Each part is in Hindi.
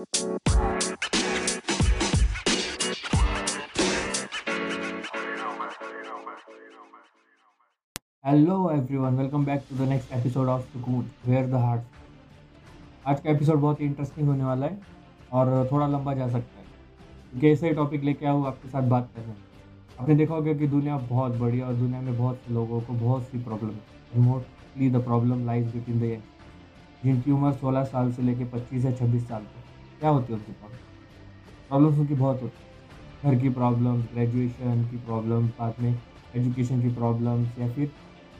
Hello everyone welcome back to the next episode of Sukoon where the heart आज का एपिसोड बहुत ही इंटरेस्टिंग होने वाला है और थोड़ा लंबा जा सकता है। क्योंकि ऐसे टॉपिक लेके आऊँ, आपके साथ बात कर रहे हैं। आपने देखा होगा कि दुनिया बहुत बड़ी है और दुनिया में बहुत से लोगों को बहुत सी प्रॉब्लम है। Mostly the problem lies between the जिनकी उम्र 16 साल से लेकर 25 या 26 साल तक क्या होती है उनकी प्रॉब्लम प्रॉब्लम्स उनकी बहुत होती है। घर की प्रॉब्लम्स ग्रेजुएशन की प्रॉब्लम्स बाद में एजुकेशन की प्रॉब्लम्स या फिर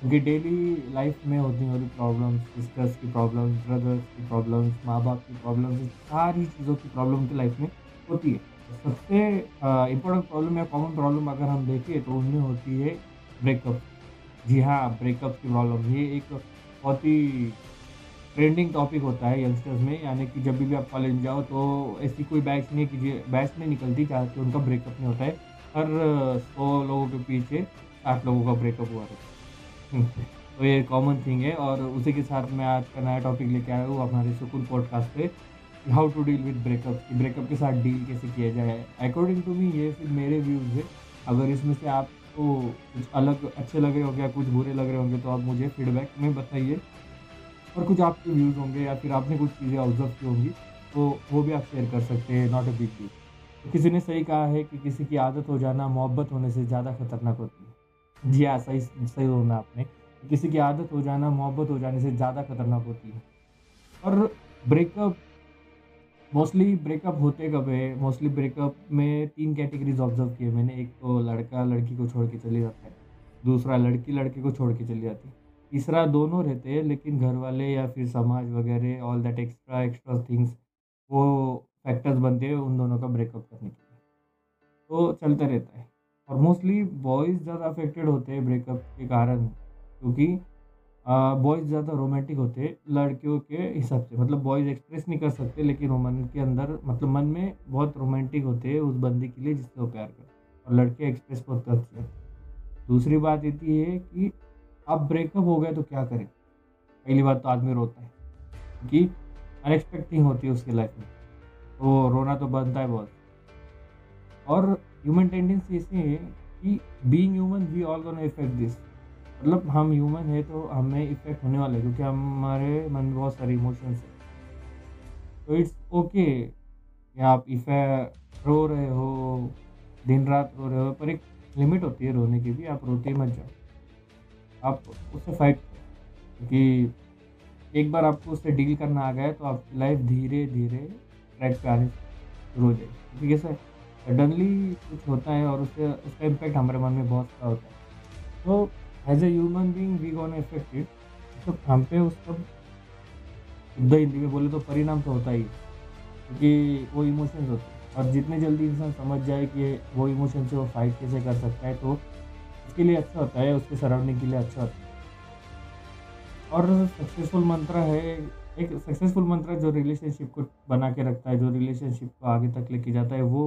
उनकी डेली लाइफ में होती वाली प्रॉब्लम्स सिस्टर्स की प्रॉब्लम्स ब्रदर्स की प्रॉब्लम्स माँ बाप की प्रॉब्लम्स सारी चीज़ों की प्रॉब्लम उनकी लाइफ में होती है। तो सबसे इम्पोर्टेंट प्रॉब्लम या कॉमन प्रॉब्लम अगर हम देखें तो उनमें होती है ब्रेकअप जी हाँ ब्रेकअप की प्रॉब्लम ये एक बहुत ही ट्रेंडिंग टॉपिक होता है यंगस्टर्स में, यानी कि जब भी आप कॉलेज जाओ तो ऐसी कोई बैच नहीं कीजिए बैच नहीं निकलती जहाँ से उनका ब्रेकअप नहीं होता है। हर सौ लोगों के पीछे आठ लोगों का ब्रेकअप हुआ रहता है तो ये कॉमन थिंग है और उसी के साथ मैं आज का नया टॉपिक लेके आया हूँ हमारे सुकून पॉडकास्ट पे how to deal with breakup कि ब्रेकअप के साथ डील कैसे किया जाए। अकॉर्डिंग टू मी ये फिर मेरे व्यूज़ है। अगर इसमें से आपको कुछ अलग अच्छे लग होंगे या कुछ बुरे लग रहे होंगे तो आप मुझे फीडबैक में बताइए। और कुछ आपके व्यूज़ होंगे या फिर आपने कुछ चीज़ें ऑब्ज़र्व की होंगी तो वो भी आप शेयर कर सकते हैं नॉट अ बिग डील तो किसी ने सही कहा है कि किसी की आदत हो जाना मोहब्बत होने से ज़्यादा खतरनाक होती है। जी हाँ सही सही होना आपने किसी की आदत हो जाना, मोहब्बत हो जाने से ज़्यादा खतरनाक होती है। और ब्रेकअप मोस्टली ब्रेकअप होते कब है? मोस्टली ब्रेकअप में तीन कैटेगरीज ऑब्ज़र्व किए मैंने, एक तो लड़का लड़की को छोड़ के चले जाता है, दूसरा लड़की लड़के को छोड़ के चली जाती है। तीसरा दोनों रहते हैं, लेकिन घर वाले या फिर समाज वगैरह all that extra extra things वो फैक्टर्स बनते हैं, उन दोनों का ब्रेकअप करने के लिए। तो चलता रहता है। और मोस्टली बॉयज़ ज़्यादा अफेक्टेड होते हैं ब्रेकअप के कारण, क्योंकि बॉयज़ ज़्यादा रोमांटिक होते हैं, लड़कियों के हिसाब से। मतलब बॉयज़ एक्सप्रेस नहीं कर सकते, लेकिन वो मन के अंदर मतलब मन में बहुत रोमांटिक होते हैं उस बंदी के लिए जिससे वो प्यार करते और लड़के एक्सप्रेस बहुत करते हैं। दूसरी बात इतनी है कि अब ब्रेकअप हो गया तो क्या करें? पहली बात तो आदमी रोता है, क्योंकि अनएक्सपेक्टिंग होती है उसकी लाइफ में। तो रोना तो बनता है बहुत। और ह्यूमन टेंडेंसी ऐसी है कि being human we all gonna affect this मतलब हम ह्यूमन है तो हमें इफ़ेक्ट होने वाला है, क्योंकि हमारे मन में बहुत सारे इमोशंस हैं। तो इट्स ओके कि आप इफ़ेक्ट रो रहे हो, दिन रात रो रहे हो, पर एक लिमिट होती है रोने की भी, आप रोते ही मत जाओ। आप उससे फाइट क्योंकि एक बार आपको उससे डील करना आ गया तो आपकी लाइफ धीरे धीरे ट्रैक पे आने शुरू हो जाएगी क्योंकि कैसे सडनली कुछ होता है और उससे, उसका इम्पैक्ट हमारे मन में बहुत सारा होता है। तो as a human being we gonna affected तो हम पे उसका शुद्ध हिंदी में बोले तो परिणाम तो होता ही क्योंकि वो इमोशंस होते हैं। और जितने जल्दी इंसान समझ जाए कि वो इमोशन से वो फाइट कैसे कर सकता है तो उसके लिए अच्छा होता है उसके सराउंडिंग के लिए अच्छा होता है। और सक्सेसफुल मंत्र है एक सक्सेसफुल मंत्र जो रिलेशनशिप को बना के रखता है जो रिलेशनशिप को आगे तक लेके जाता है वो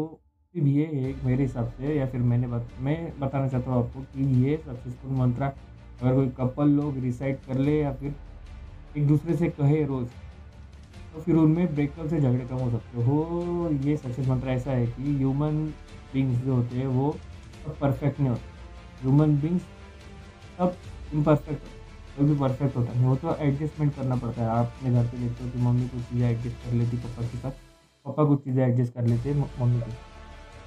भी ये है मेरे हिसाब से या फिर मैंने बत, मैं बताना चाहता हूँ आपको कि ये सक्सेसफुल मंत्र अगर कोई कपल लोग रिसाइड कर ले या फिर एक दूसरे से कहे रोज़ तो फिर उनमें ब्रेकअप से झगड़े कम हो सकते हो। ये सक्सेस मंत्र ऐसा है कि ह्यूमन बींग्स जो होते हैं वो परफेक्ट नहीं होते। ह्यूमन बींग्स सब इम्परफेक्ट कोई भी परफेक्ट होता है वो तो एडजस्टमेंट करना पड़ता है। आप अपने घर पे देखते हो कि मम्मी कुछ चीज़ें एडजस्ट कर लेती पापा के साथ। पापा कुछ चीज़ें एडजस्ट कर लेते हैं मम्मी के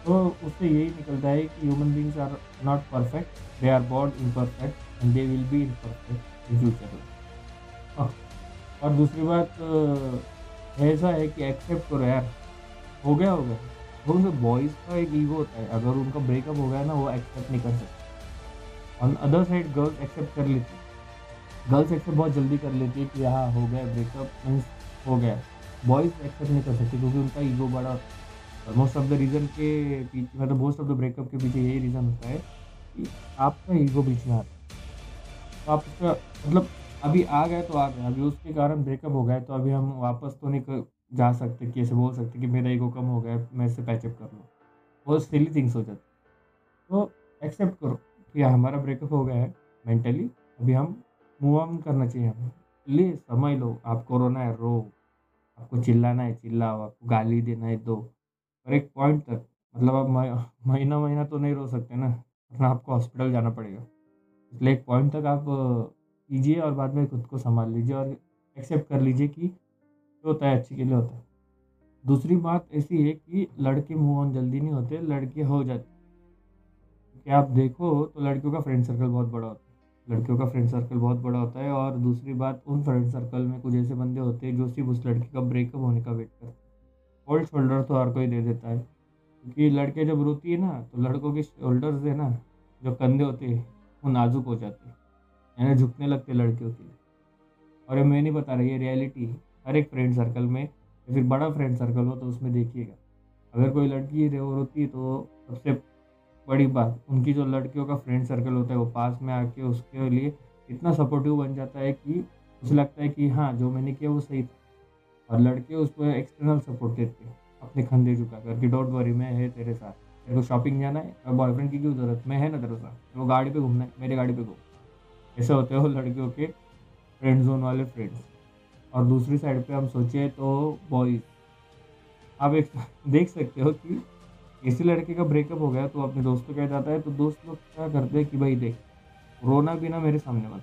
तो उससे यही निकलता है कि human beings are not perfect they are born imperfect and they will be imperfect in future और दूसरी बात ऐसा है कि एक्सेप्ट करो यार। हो गया हो गया। तो उनके बॉयज़ का एक ईगो होता है। अगर उनका ब्रेकअप हो गया ना, वो एक्सेप्ट नहीं कर सकते। On other side girls accept कर लेती गर्ल्स एक्सेप्ट बहुत जल्दी कर लेती है कि हाँ हो गया ब्रेकअप मीन्स हो गया। बॉयज़ एक्सेप्ट नहीं कर सकते क्योंकि उनका ईगो बड़ा मोस्ट ऑफ़ द रीज़न के पीछे मतलब मोस्ट ऑफ़ द ब्रेकअप के पीछे यही रीज़न होता है कि आपका ईगो बीच में आता है। तो आप उसका मतलब अभी आ गए तो आ गए अभी उसके कारण ब्रेकअप हो गया तो अभी हम वापस तो नहीं कर, जा सकते कि ऐसे बोल सकते कि मेरा ईगो कम हो गया, मैं इससे पैचअप कर लूँ। वो सिली थिंग्स हो जाती तो एक्सेप्ट करो। कि हमारा ब्रेकअप हो गया है मेंटली अभी हम मूव ऑन करना चाहिए हमें ले समझ लो आप कोरोना है रो आपको चिल्लाना है चिल्लाओ, आपको गाली देना है दो, पर एक पॉइंट तक मतलब आप म महीना-महीना तो नहीं रो सकते ना, वरना आपको हॉस्पिटल जाना पड़ेगा। इसलिए एक पॉइंट तक आप कीजिए और बाद में खुद को संभाल लीजिए और एक्सेप्ट कर लीजिए कि जो होता है अच्छे के लिए होता है। दूसरी बात ऐसी है कि लड़के मूव ऑन जल्दी नहीं होते, लड़के हो जाते क्योंकि आप देखो तो लड़कियों का फ्रेंड सर्कल बहुत बड़ा होता है। लड़कियों का फ्रेंड सर्कल बहुत बड़ा होता है और दूसरी बात उन फ्रेंड सर्कल में कुछ ऐसे बंदे होते हैं जो सिर्फ़ उस लड़की का ब्रेकअप होने का वेट करते हैं। शोल्डर तो हर कोई दे देता है, क्योंकि लड़के जब रोती है ना, तो लड़कों के शोल्डर्स है ना, जो कंधे होते हैं, वो नाज़ुक हो जाते हैं, यानी झुकने लगते लड़कियों के लिए। और ये मैं नहीं बता रही ये रियलिटी है। हर एक फ्रेंड सर्कल में या फिर बड़ा फ्रेंड सर्कल हो तो उसमें देखिएगा। अगर कोई लड़की रो रोती है तो सबसे बड़ी बात उनकी जो लड़कियों का फ्रेंड सर्कल होता है वो पास में आके उसके लिए इतना सपोर्टिव बन जाता है कि उसे लगता है कि हाँ, जो मैंने किया वो सही था। और लड़के उसको एक्सटर्नल सपोर्ट देते हैं, अपने कंधे झुकाकर कि डोंट वरी मैं है तेरे साथ। तेरे को शॉपिंग जाना है और बॉयफ्रेंड की क्यों ज़रूरत? मैं है ना तेरे साथ। को गाड़ी पे घूमना है, मेरे गाड़ी पे घूम। ऐसे होते हैं वो लड़कियों के फ्रेंड ज़ोन वाले फ्रेंड्स। और दूसरी साइड पे हम सोचे तो बॉयज़ आप एक देख सकते हो कि किसी लड़के का ब्रेकअप हो गया तो अपने दोस्तों के जाता है तो दोस्त लोग क्या करते हैं कि भाई देख, रोना भी ना मेरे सामने मत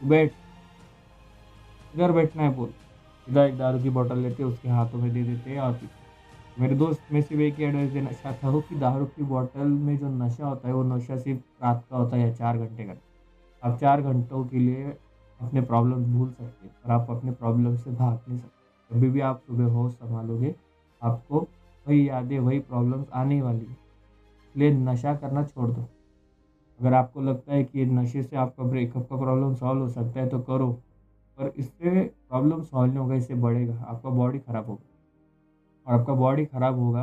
बैठ। इधर बैठना है बोल। इधर एक दारू की बोतल लेते उसके हाथों में दे देते हैं, और मेरे दोस्त में सिर्फ़ एक ही एडवाइस देना चाहता हूँ कि दारू की बोतल में जो नशा होता है, वो नशा सिर्फ़ रात का होता है या चार घंटे का। आप चार घंटों के लिए अपने प्रॉब्लम भूल सकते हैं और आप अपने प्रॉब्लम से भाग नहीं सकते। कभी भी आप सुबह होश संभालोगे, आपको वही यादें वही प्रॉब्लम्स आने वाली है। इसलिए नशा करना छोड़ दो। अगर आपको लगता है कि नशे से आपका ब्रेकअप का प्रॉब्लम सॉल्व हो सकता है तो करो। पर इससे प्रॉब्लम सॉल्व नहीं होगा, इससे बढ़ेगा। आपका बॉडी ख़राब होगा। और आपका बॉडी ख़राब होगा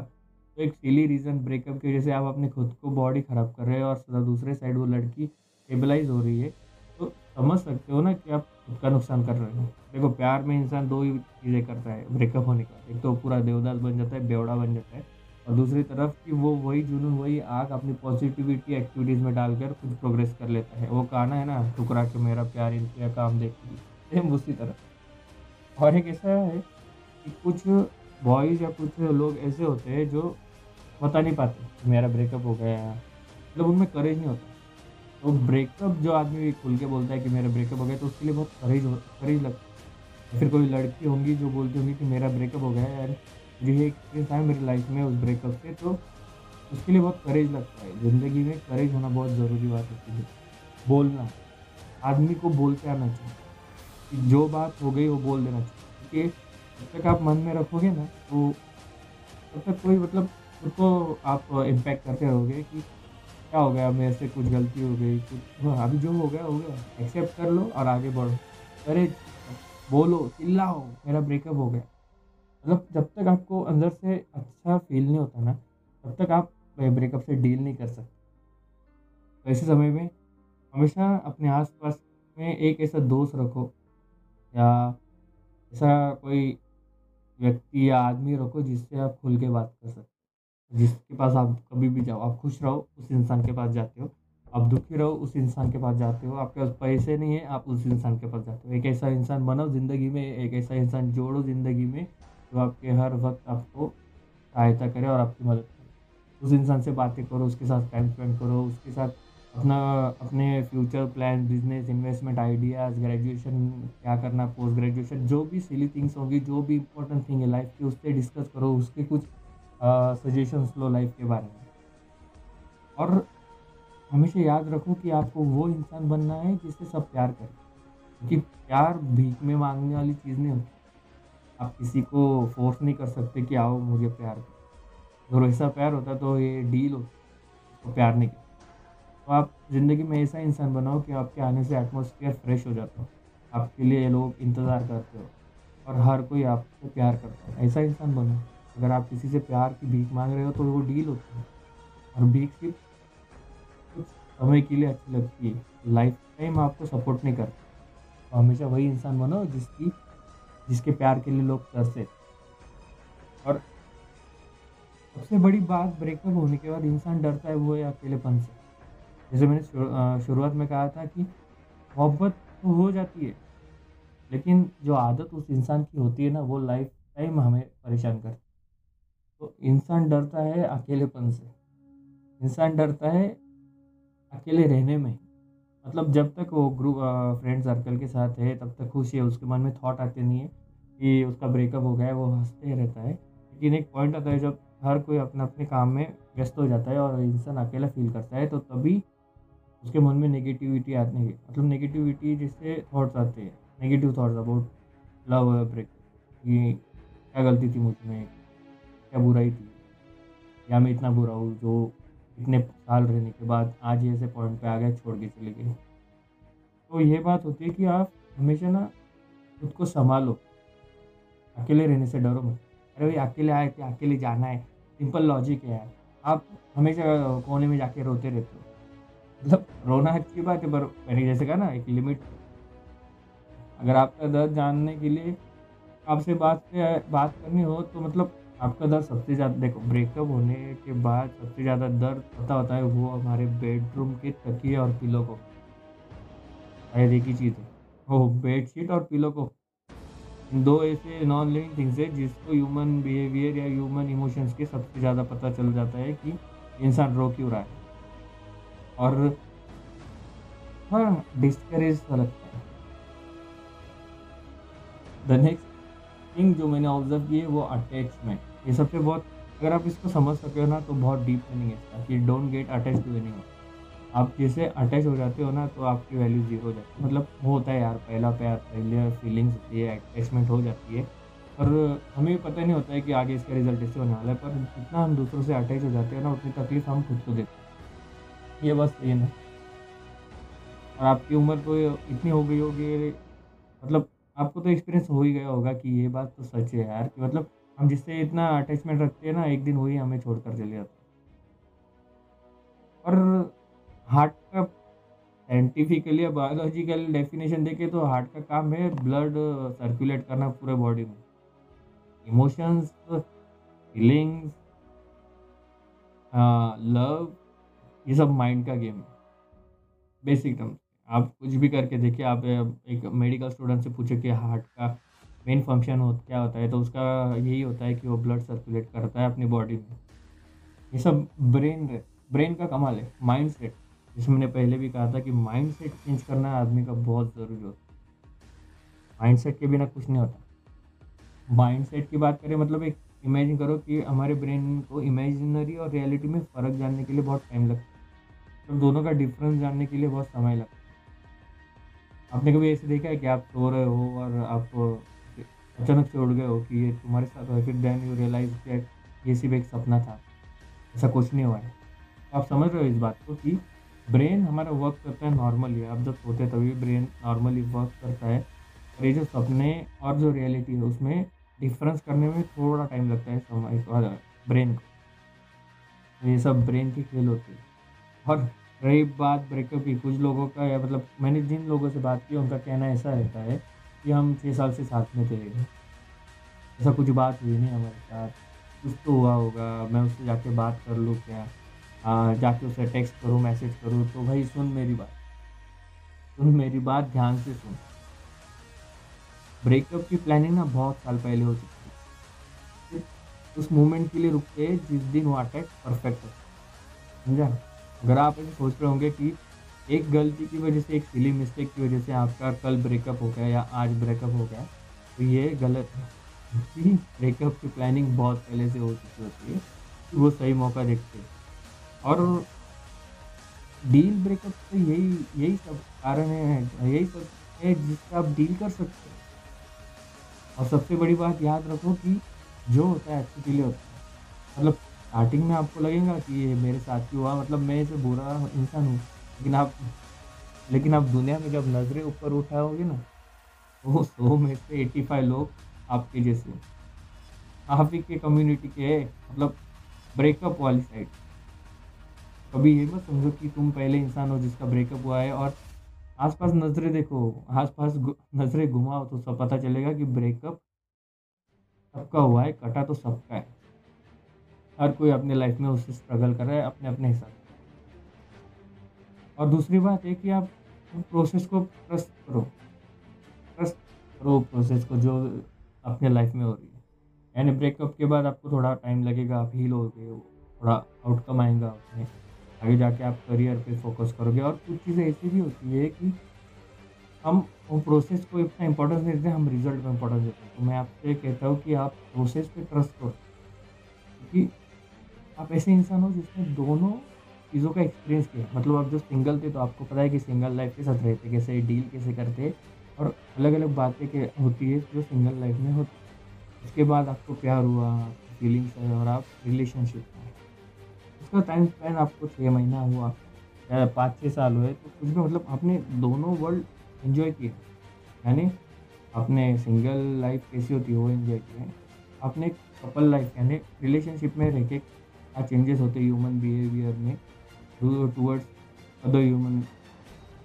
तो एक सिली रीज़न ब्रेकअप की वजह से आप अपने खुद को बॉडी ख़राब कर रहे हो और दूसरे साइड वो लड़की स्टेबलाइज हो रही है। समझ सकते हो ना कि आप खुद का नुकसान कर रहे हो। देखो, प्यार में इंसान दो ही चीज़ें करता है ब्रेकअप होने का एक तो पूरा देवदास बन जाता है, बेवड़ा बन जाता है, और दूसरी तरफ़ कि वो वही जुनून, वही आग अपनी पॉजिटिविटी एक्टिविटीज़ में डालकर कुछ प्रोग्रेस कर लेता है। वो कहना है ना, ठुकरा के मेरा प्यार इनके काम देखिए सेम उसी तरह। और एक ऐसा है कि कुछ बॉयज़ या कुछ लोग ऐसे होते हैं जो बता नहीं पाते मेरा ब्रेकअप हो गया। मतलब उनमें करेज नहीं होता। तो ब्रेकअप जो आदमी खुल के बोलता है कि मेरा ब्रेकअप हो गया तो उसके लिए बहुत करेज करेज लगता है। फिर कोई लड़की होंगी जो बोलती होंगी कि मेरा ब्रेकअप हो गया है यार मुझे ये एक्सपीरियंस आया मेरी लाइफ में उस ब्रेकअप से तो उसके लिए बहुत करेज लगता है। ज़िंदगी में करेज होना बहुत ज़रूरी बात होती है। बोलना, आदमी को बोलते आना चाहिए। कि जो बात हो गई वो बोल देना चाहिए। क्योंकि जब तक आप मन में रखोगे ना तो तब तक कोई मतलब खुद को आप इम्पैक्ट करते रहोगे कि क्या हो गया? मेरे से कुछ गलती हो गई कुछ हाँ, अभी जो हो गया हो गया। एक्सेप्ट कर लो और आगे बढ़ो। अरे बोलो चिल्लाओ मेरा ब्रेकअप हो गया। मतलब जब तक आपको अंदर से अच्छा फील नहीं होता ना तब तक आप ब्रेकअप से डील नहीं कर सकते। तो ऐसे समय में हमेशा अपने आसपास में एक ऐसा दोस्त रखो या ऐसा कोई व्यक्ति या आदमी रखो जिससे आप खुल के बात कर सकते जिसके पास आप कभी भी जाओ, आप खुश रहो, उस इंसान के पास जाते हो। आप दुखी रहो, उस इंसान के पास जाते हो। आपके पास पैसे नहीं है, आप उस इंसान के पास जाते हो। एक ऐसा इंसान बनो ज़िंदगी में, एक ऐसा इंसान जोड़ो ज़िंदगी में, जो आपके हर वक्त आपको सहायता करे और आपकी मदद करे। उस इंसान से बातें करो, उसके साथ टाइम स्पेंड करो, उसके साथ अपना, अपने future plan business investment ideas graduation क्या करना पोस्ट ग्रेजुएशन जो भी सिली थिंग्स होंगी, जो भी इंपॉर्टेंट थिंग है लाइफ की, उससे डिस्कस करो, उसके कुछ सजेशंस लो लाइफ के बारे में। और हमेशा याद रखो कि आपको वो इंसान बनना है जिससे सब प्यार करें। क्योंकि प्यार भीख में मांगने वाली चीज़ नहीं होती। आप किसी को फोर्स नहीं कर सकते कि आओ मुझे प्यार करो। अगर ऐसा प्यार होता तो ये डील होती। तो प्यार नहीं करता। तो आप ज़िंदगी में ऐसा इंसान बनाओ कि आपके आने से एटमोसफियर फ्रेश हो जाता हो। आपके लिए लोग इंतज़ार करते हो। और हर कोई आपसे प्यार करता है। ऐसा इंसान बनो। अगर आप किसी से प्यार की भीख मांग रहे हो तो वो डील होती है। और भीख सिर्फ़ कुछ समय के लिए अच्छी लगती है। लाइफ टाइम आपको सपोर्ट नहीं करता। तो हमेशा वही इंसान बनो जिसकी, जिसके प्यार के लिए लोग तरसे और सबसे बड़ी बात ब्रेकअप होने के बाद इंसान डरता है वो है अकेलेपन से। जैसे मैंने शुरुआत में कहा था कि मोहब्बत तो हो जाती है, लेकिन जो आदत उस इंसान की होती है ना, वो लाइफ टाइम हमें परेशान करती है। तो इंसान डरता है अकेलेपन से। इंसान डरता है अकेले रहने में। मतलब जब तक वो ग्रुप फ्रेंड सर्कल के साथ है, तब तक खुशी है, उसके मन में थॉट आते नहीं है कि उसका ब्रेकअप हो गया है, वो हँसते रहता है। लेकिन एक पॉइंट आता है, जब हर कोई अपने अपने काम में व्यस्त हो जाता है और इंसान अकेला फील करता है तो तभी उसके मन में नेगेटिविटी आने की मतलब नेगेटिविटी जिससे थॉट्स आते हैं। Negative thoughts about love break कि क्या गलती थी मुझमें? क्या बुराई थी? या मैं इतना बुरा हूँ जो इतने साल रहने के बाद आज ऐसे पॉइंट पे आ गए छोड़ के चले गए? तो ये बात होती है कि आप हमेशा ना खुद को संभालो। अकेले रहने से डरो मत। अरे भाई, अकेले आए थे अकेले जाना है। सिंपल लॉजिक है यार। आप हमेशा कोने में जाके रोते रहते हो। मतलब रोना अच्छी बात है, पर मैंने जैसे कहा ना, एक लिमिट अगर आपका दर्द जानने के लिए आपसे बात बात करनी हो तो मतलब आपका दर्द सबसे ज़्यादा, देखो ब्रेकअप होने के बाद सबसे ज़्यादा दर्द पता होता है वो हमारे बेडरूम के तकिए और पिलो को। शायद एक ही चीज़ है। वो बेडशीट और पिलो को। दो ऐसे नॉन लिविंग थिंग्स है जिसको ह्यूमन बिहेवियर या ह्यूमन इमोशंस के सबसे ज़्यादा पता चल जाता है कि इंसान रो क्यों रहा है। और हाँ डिस्करेज लगता है। द नेक्स्ट थिंग जो मैंने ऑब्ज़र्व की है वो अटैचमेंट ये सबसे बहुत, अगर आप इसको समझ सके हो ना तो बहुत डीप मीनिंग है इसका, कि don't get attach to any आप जैसे अटैच हो जाते हो ना तो आपकी वैल्यू ज़ीरो हो जाती है। मतलब होता है यार, पहला प्यार, पहले फीलिंग्स होती है अटैचमेंट हो जाती है। और हमें पता नहीं होता है कि आगे इसका रिज़ल्ट इससे होने वाला है, पर जितना हम दूसरों से अटैच हो जाते हैं ना, उतनी तकलीफ़ हम खुद को देते हैं। ये बस ये ना। और आपकी उम्र तो इतनी हो गई होगी मतलब आपको तो एक्सपीरियंस हो ही गया होगा कि ये बात तो सच है यार, कि मतलब हम जिससे इतना अटैचमेंट रखते हैं ना, एक दिन वही हमें छोड़ कर चले जाते और हार्ट का साइंटिफिकली या बायोलॉजिकल डेफिनेशन देखें तो हार्ट का काम है ब्लड सर्कुलेट करना पूरे बॉडी में। इमोशंस फीलिंग्स लव ये सब माइंड का गेम है। बेसिक टर्म्स आप कुछ भी करके देखिए, आप एक मेडिकल स्टूडेंट से पूछे कि हार्ट का मेन फ़ंक्शन हो, क्या होता है तो उसका यही होता है कि वो ब्लड सर्कुलेट करता है अपनी बॉडी में। ये सब ब्रेन ब्रेन का कमाल है माइंड सेट जिसमें मैंने पहले भी कहा था कि माइंड सेट चेंज करना आदमी का बहुत ज़रूरी होता है। माइंड सेट के बिना कुछ नहीं होता। माइंड सेट की बात करें मतलब एक इमेजिन करो कि हमारे ब्रेन को इमेजिनरी और रियलिटी में फ़र्क जानने के लिए बहुत टाइम लगता है। तो दोनों का डिफरेंस जानने के लिए बहुत समय लगता है। आपने कभी ऐसे देखा है कि आप सो रहे हो और आप अचानक से उड़ गए हो कि ये तुम्हारे साथ हो फिर देन यू रियलाइज़ दैट ये सिर्फ़ एक सपना था। ऐसा कुछ नहीं हुआ है। तो आप समझ रहे हो इस बात को कि ब्रेन हमारा वर्क करता है नॉर्मली आप जब सोते हैं तभी ब्रेन नॉर्मली वर्क करता है। और ये जो सपने और जो रियलिटी है, उसमें डिफरेंस करने में थोड़ा टाइम लगता है समय ब्रेन को। तो ये सब ब्रेन की खेल होती है। और रही बात ब्रेकअप की, कुछ लोगों का या मतलब मैंने जिन लोगों से बात की, उनका कहना ऐसा रहता है कि हम छः साल से साथ में थे। ऐसा कुछ बात हुई नहीं हमारे साथ। कुछ तो हुआ होगा, मैं उससे जाके बात कर लूँ क्या? हाँ जाके उसे टेक्स्ट करूँ मैसेज करूँ तो भाई सुन मेरी बात। सुन मेरी बात, ध्यान से सुन। ब्रेकअप की प्लानिंग ना बहुत साल पहले हो चुकी थी। उस मोमेंट के लिए रुकते जिस दिन वो अटैक परफेक्ट हो समझा? अगर आप ऐसे सोच रहे होंगे कि एक गलती की वजह से, एक सिली मिस्टेक की वजह से आपका कल ब्रेकअप हो गया या आज ब्रेकअप हो गया तो ये गलत है। ब्रेकअप की प्लानिंग बहुत पहले से हो चुकी होती है वो सही मौका देखते हैं। और डील ब्रेकअप तो यही यही सब कारण है, यही सब है जिससे आप डील कर सकते हैं। और सबसे बड़ी बात याद रखो कि जो होता है, अच्छे के लिए होता है। मतलब स्टार्टिंग में आपको लगेगा कि ये मेरे साथ ही हुआ मतलब मैं इसे बुरा इंसान हूँ। लेकिन आप लेकिन आप दुनिया में जब नज़रें ऊपर उठाओगे ना तो सौ में से एट्टी फाइव लोग आपके जैसे आप ही के कम्युनिटी के मतलब ब्रेकअप वाली साइड कभी ये मत समझो कि तुम पहले इंसान हो जिसका ब्रेकअप हुआ है और आसपास नज़रें देखो, आसपास नज़रें घुमाओ तो सब पता चलेगा कि ब्रेकअप सबका हुआ है, कटा तो सबका है। हर कोई अपने लाइफ में उससे स्ट्रगल कर रहा है अपने अपने हिसाब से। और दूसरी बात है कि आप उन प्रोसेस को ट्रस्ट करो। ट्रस्ट करो प्रोसेस को जो अपने लाइफ में हो रही है। यानी ब्रेकअप के बाद आपको थोड़ा टाइम लगेगा, आप हील होगे थोड़ा आउटकम आएगा अपने आगे जाके आप करियर पे फोकस करोगे और कुछ चीज़ें ऐसी भी होती है कि हम वो प्रोसेस को इतना इंपॉर्टेंस नहीं देते हम रिज़ल्ट में इंपॉर्टेंस देते हैं। तो मैं आपसे कहता हूँ कि आप प्रोसेस पे ट्रस्ट करो। क्योंकि आप ऐसे इंसान हो जिसमें दोनों चीज़ों का एक्सपीरियंस किया। मतलब आप जो सिंगल थे तो आपको पता है कि सिंगल लाइफ के साथ रहते, कैसे डील कैसे करते और अलग अलग बातें के होती है जो सिंगल लाइफ में होती उसके बाद आपको प्यार हुआ फीलिंग्स है और आप रिलेशनशिप में उसका टाइम स्पेंड आपको छः महीना हुआ, या पाँच छः साल हुए तो कुछ भी मतलब आपने दोनों वर्ल्ड इन्जॉय किए। यानी आपने सिंगल लाइफ कैसी होती है, वो इन्जॉय किए। आपने कपल लाइफ यानी रिलेशनशिप में रह के क्या चेंजेस होते हैं ह्यूमन बिहेवियर में? टूवर्ड्स अदर ह्यूमन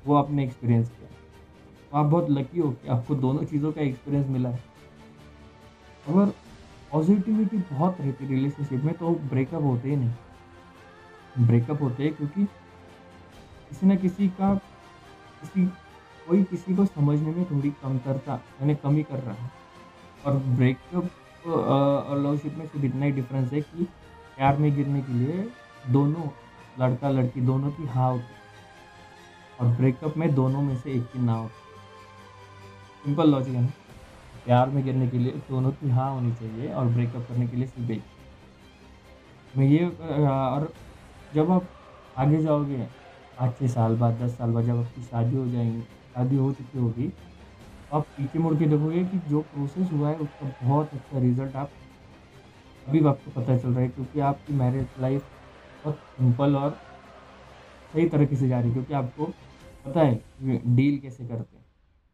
वो आपने एक्सपीरियंस किया। तो आप बहुत लकी हो कि आपको दोनों चीज़ों का एक्सपीरियंस मिला है। अगर पॉजिटिविटी बहुत रहती रिलेशनशिप में तो ब्रेकअप होते ही नहीं। ब्रेकअप होते हैं क्योंकि किसी न किसी का, किसी, कोई किसी को समझने में थोड़ी कमतरता, यानी कमी कर रहा है। और ब्रेकअप और लवशिप में सिर्फ़ इतना ही डिफरेंस है कि प्यार में गिरने के लिए दोनों लड़का लड़की दोनों की हाँ होती और ब्रेकअप में दोनों में से एक की ना होती सिंपल लॉजिक है ना? प्यार में गिरने के लिए दोनों की हाँ होनी चाहिए और ब्रेकअप करने के लिए सिर्फ़ एक। मैं ये और जब आप आगे जाओगे, पाँच छः साल बाद, दस साल बाद जब आपकी शादी हो जाएँगी, शादी हो चुकी होगी तो आप पीछे मुड़ के देखोगे कि जो प्रोसेस हुआ है, उसका बहुत अच्छा रिज़ल्ट आप, अभी आपको पता चल रहा है, क्योंकि आपकी मैरिज लाइफ बहुत सिंपल और सही तरीके से जा रही है क्योंकि आपको पता है डील कैसे करते हैं,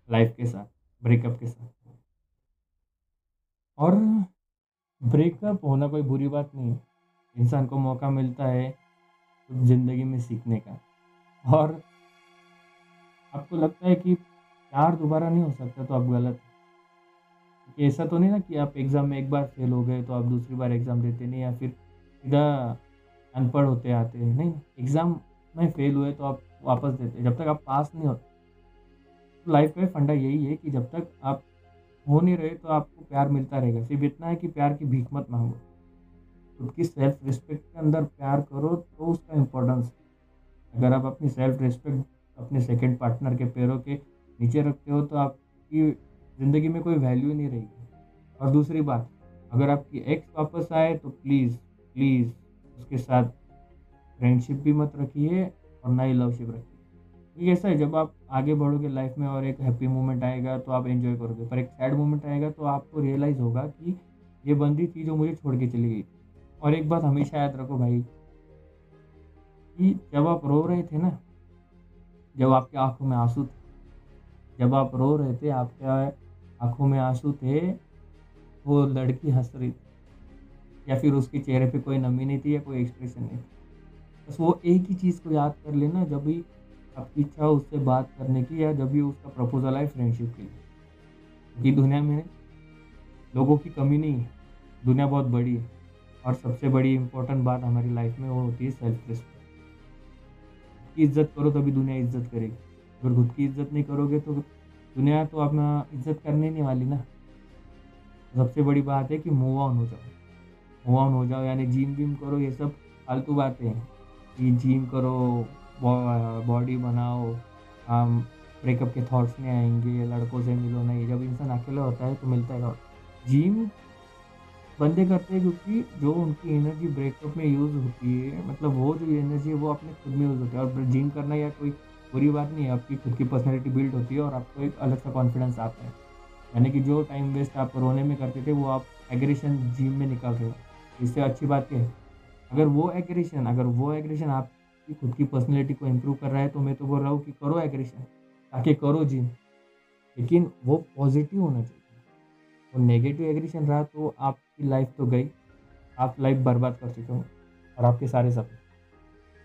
लाइफ के साथ, ब्रेकअप के साथ। और ब्रेकअप होना कोई बुरी बात नहीं है। इंसान को मौका मिलता है ज़िंदगी में सीखने का। और आपको लगता है कि प्यार दोबारा नहीं हो सकता तो आप गलत हैं। ऐसा तो नहीं ना कि आप एग्ज़ाम में एक बार फेल हो गए तो आप दूसरी बार एग्ज़ाम देते नहीं या फिर सीधा अनपढ़ होते आते हैं। नहीं एग्ज़ाम में फेल हुए तो आप वापस देते जब तक आप पास नहीं होते तो लाइफ का फंडा यही है कि जब तक आप हो नहीं रहे तो आपको प्यार मिलता रहेगा। सिर्फ़ इतना है कि प्यार की भीख मत मांगो। खुद की सेल्फ रिस्पेक्ट के अंदर प्यार करो तो उसका इम्पोर्टेंस अगर आप अपनी सेल्फ रिस्पेक्ट अपने सेकेंड पार्टनर के पैरों के नीचे रखते हो तो आपकी ज़िंदगी में कोई वैल्यू नहीं रहेगी। और दूसरी बात, अगर आपकी एक्स वापस आए तो प्लीज़ प्लीज़ उसके साथ फ्रेंडशिप भी मत रखिए और ना ही लवशिप रखिए। क्योंकि ऐसा है, जब आप आगे बढ़ोगे लाइफ में और एक हैप्पी मोमेंट आएगा तो आप एंजॉय करोगे। पर एक सैड मोमेंट आएगा तो आपको रियलाइज़ होगा कि ये बंदी थी जो मुझे छोड़ के चली गई। और एक बात हमेशा याद रखो भाई, कि जब आप रो रहे थे ना, जब आपकी आँखों में आँसू थे, जब आप रो रहे थे, आपके आँखों में आँसू थे, वो लड़की हंस रही थी। या फिर उसके चेहरे पे कोई नमी नहीं थी या कोई एक्सप्रेशन नहीं थी। बस वो एक ही चीज़ को याद कर लेना जब भी आपकी इच्छा हो उससे बात करने की या जब भी उसका प्रपोजल आए फ्रेंडशिप के लिए। क्योंकि दुनिया में लोगों की कमी नहीं है, दुनिया बहुत बड़ी है और सबसे बड़ी इम्पोर्टेंट बात हमारी लाइफ में वो होती है सेल्फ रिस्पेक्ट की इज़्ज़त करो तभी दुनिया इज़्ज़त करेगी। अगर खुद की इज़्ज़त नहीं करोगे तो दुनिया तो अपना इज़्ज़त करने नहीं वाली ना। सबसे बड़ी बात है कि मूव ऑन हो जाओ। ऑन हो जाओ, यानी जिम विम करो, ये सब फालतू बातें हैं। कि जिम करो बॉडी बनाओ, हम ब्रेकअप के थॉट्स नहीं आएँगे, लड़कों से मिलो नहीं जब इंसान अकेला होता है तो मिलता है और जिम बंदे करते हैं क्योंकि जो उनकी एनर्जी ब्रेकअप में यूज़ होती है मतलब वो जो एनर्जी है वो अपने खुद में यूज़ होती है। और जिम करना या कोई बुरी बात नहीं है, आपकी खुद की पर्सनैलिटी बिल्ड होती है और आपको एक अलग सा कॉन्फिडेंस आता है। यानी कि जो टाइम वेस्ट आप रोने में करते थे, वो आप एग्रेशन जिम में निकाल रहे हो। इससे अच्छी बात क्या है? अगर वो एग्रेशन अगर वो एग्रेशन आपकी खुद की पर्सनैलिटी को इम्प्रूव कर रहा है तो मैं तो बोल रहा हूँ कि करो एग्रेशन ताकि करो जिम लेकिन वो पॉजिटिव होना चाहिए। वो नेगेटिव एग्रेशन रहा तो आपकी लाइफ तो गई। आप लाइफ बर्बाद कर चुके हो और आपके सारे सपने।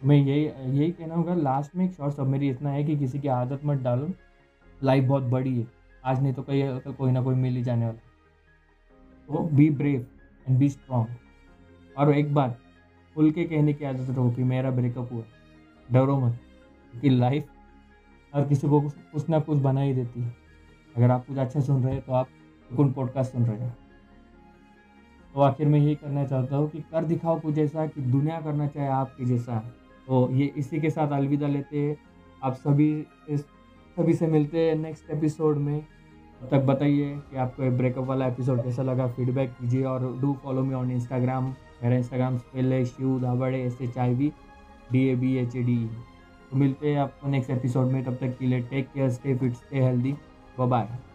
मैं यही यही कहना होगा लास्ट में एक शॉर्ट सब मेरी इतना है कि किसी की आदत मत डालो। लाइफ बहुत बड़ी है। आज नहीं तो कहीं तो कोई ना कोई मिल ही जाने वाला तो be brave and be strong और एक बात खुल के कहने की आदत रहो कि मेरा ब्रेकअप हुआ। डरो मत, क्योंकि लाइफ हर किसी को कुछ ना कुछ बना ही देती है। अगर आप कुछ अच्छा सुन रहे हैं तो आप सुकून पॉडकास्ट सुन रहे हैं। तो आखिर में यही करना चाहता हूँ कि कर दिखाओ कुछ ऐसा कि दुनिया करना चाहे आपके जैसा तो ये इसी के साथ अलविदा लेते हैं। आप सभी इस, सभी से मिलते हैं नेक्स्ट एपिसोड में। तब तक बताइए कि आपको ब्रेकअप वाला एपिसोड कैसा लगा। फीडबैक कीजिए और do follow me on Instagram मेरा इंस्टाग्राम स्पेल है Shiv Dhabde S H I V D A B H A D तो मिलते हैं आपको नेक्स्ट एपिसोड में, तब तक के लिए take care stay fit stay healthy bye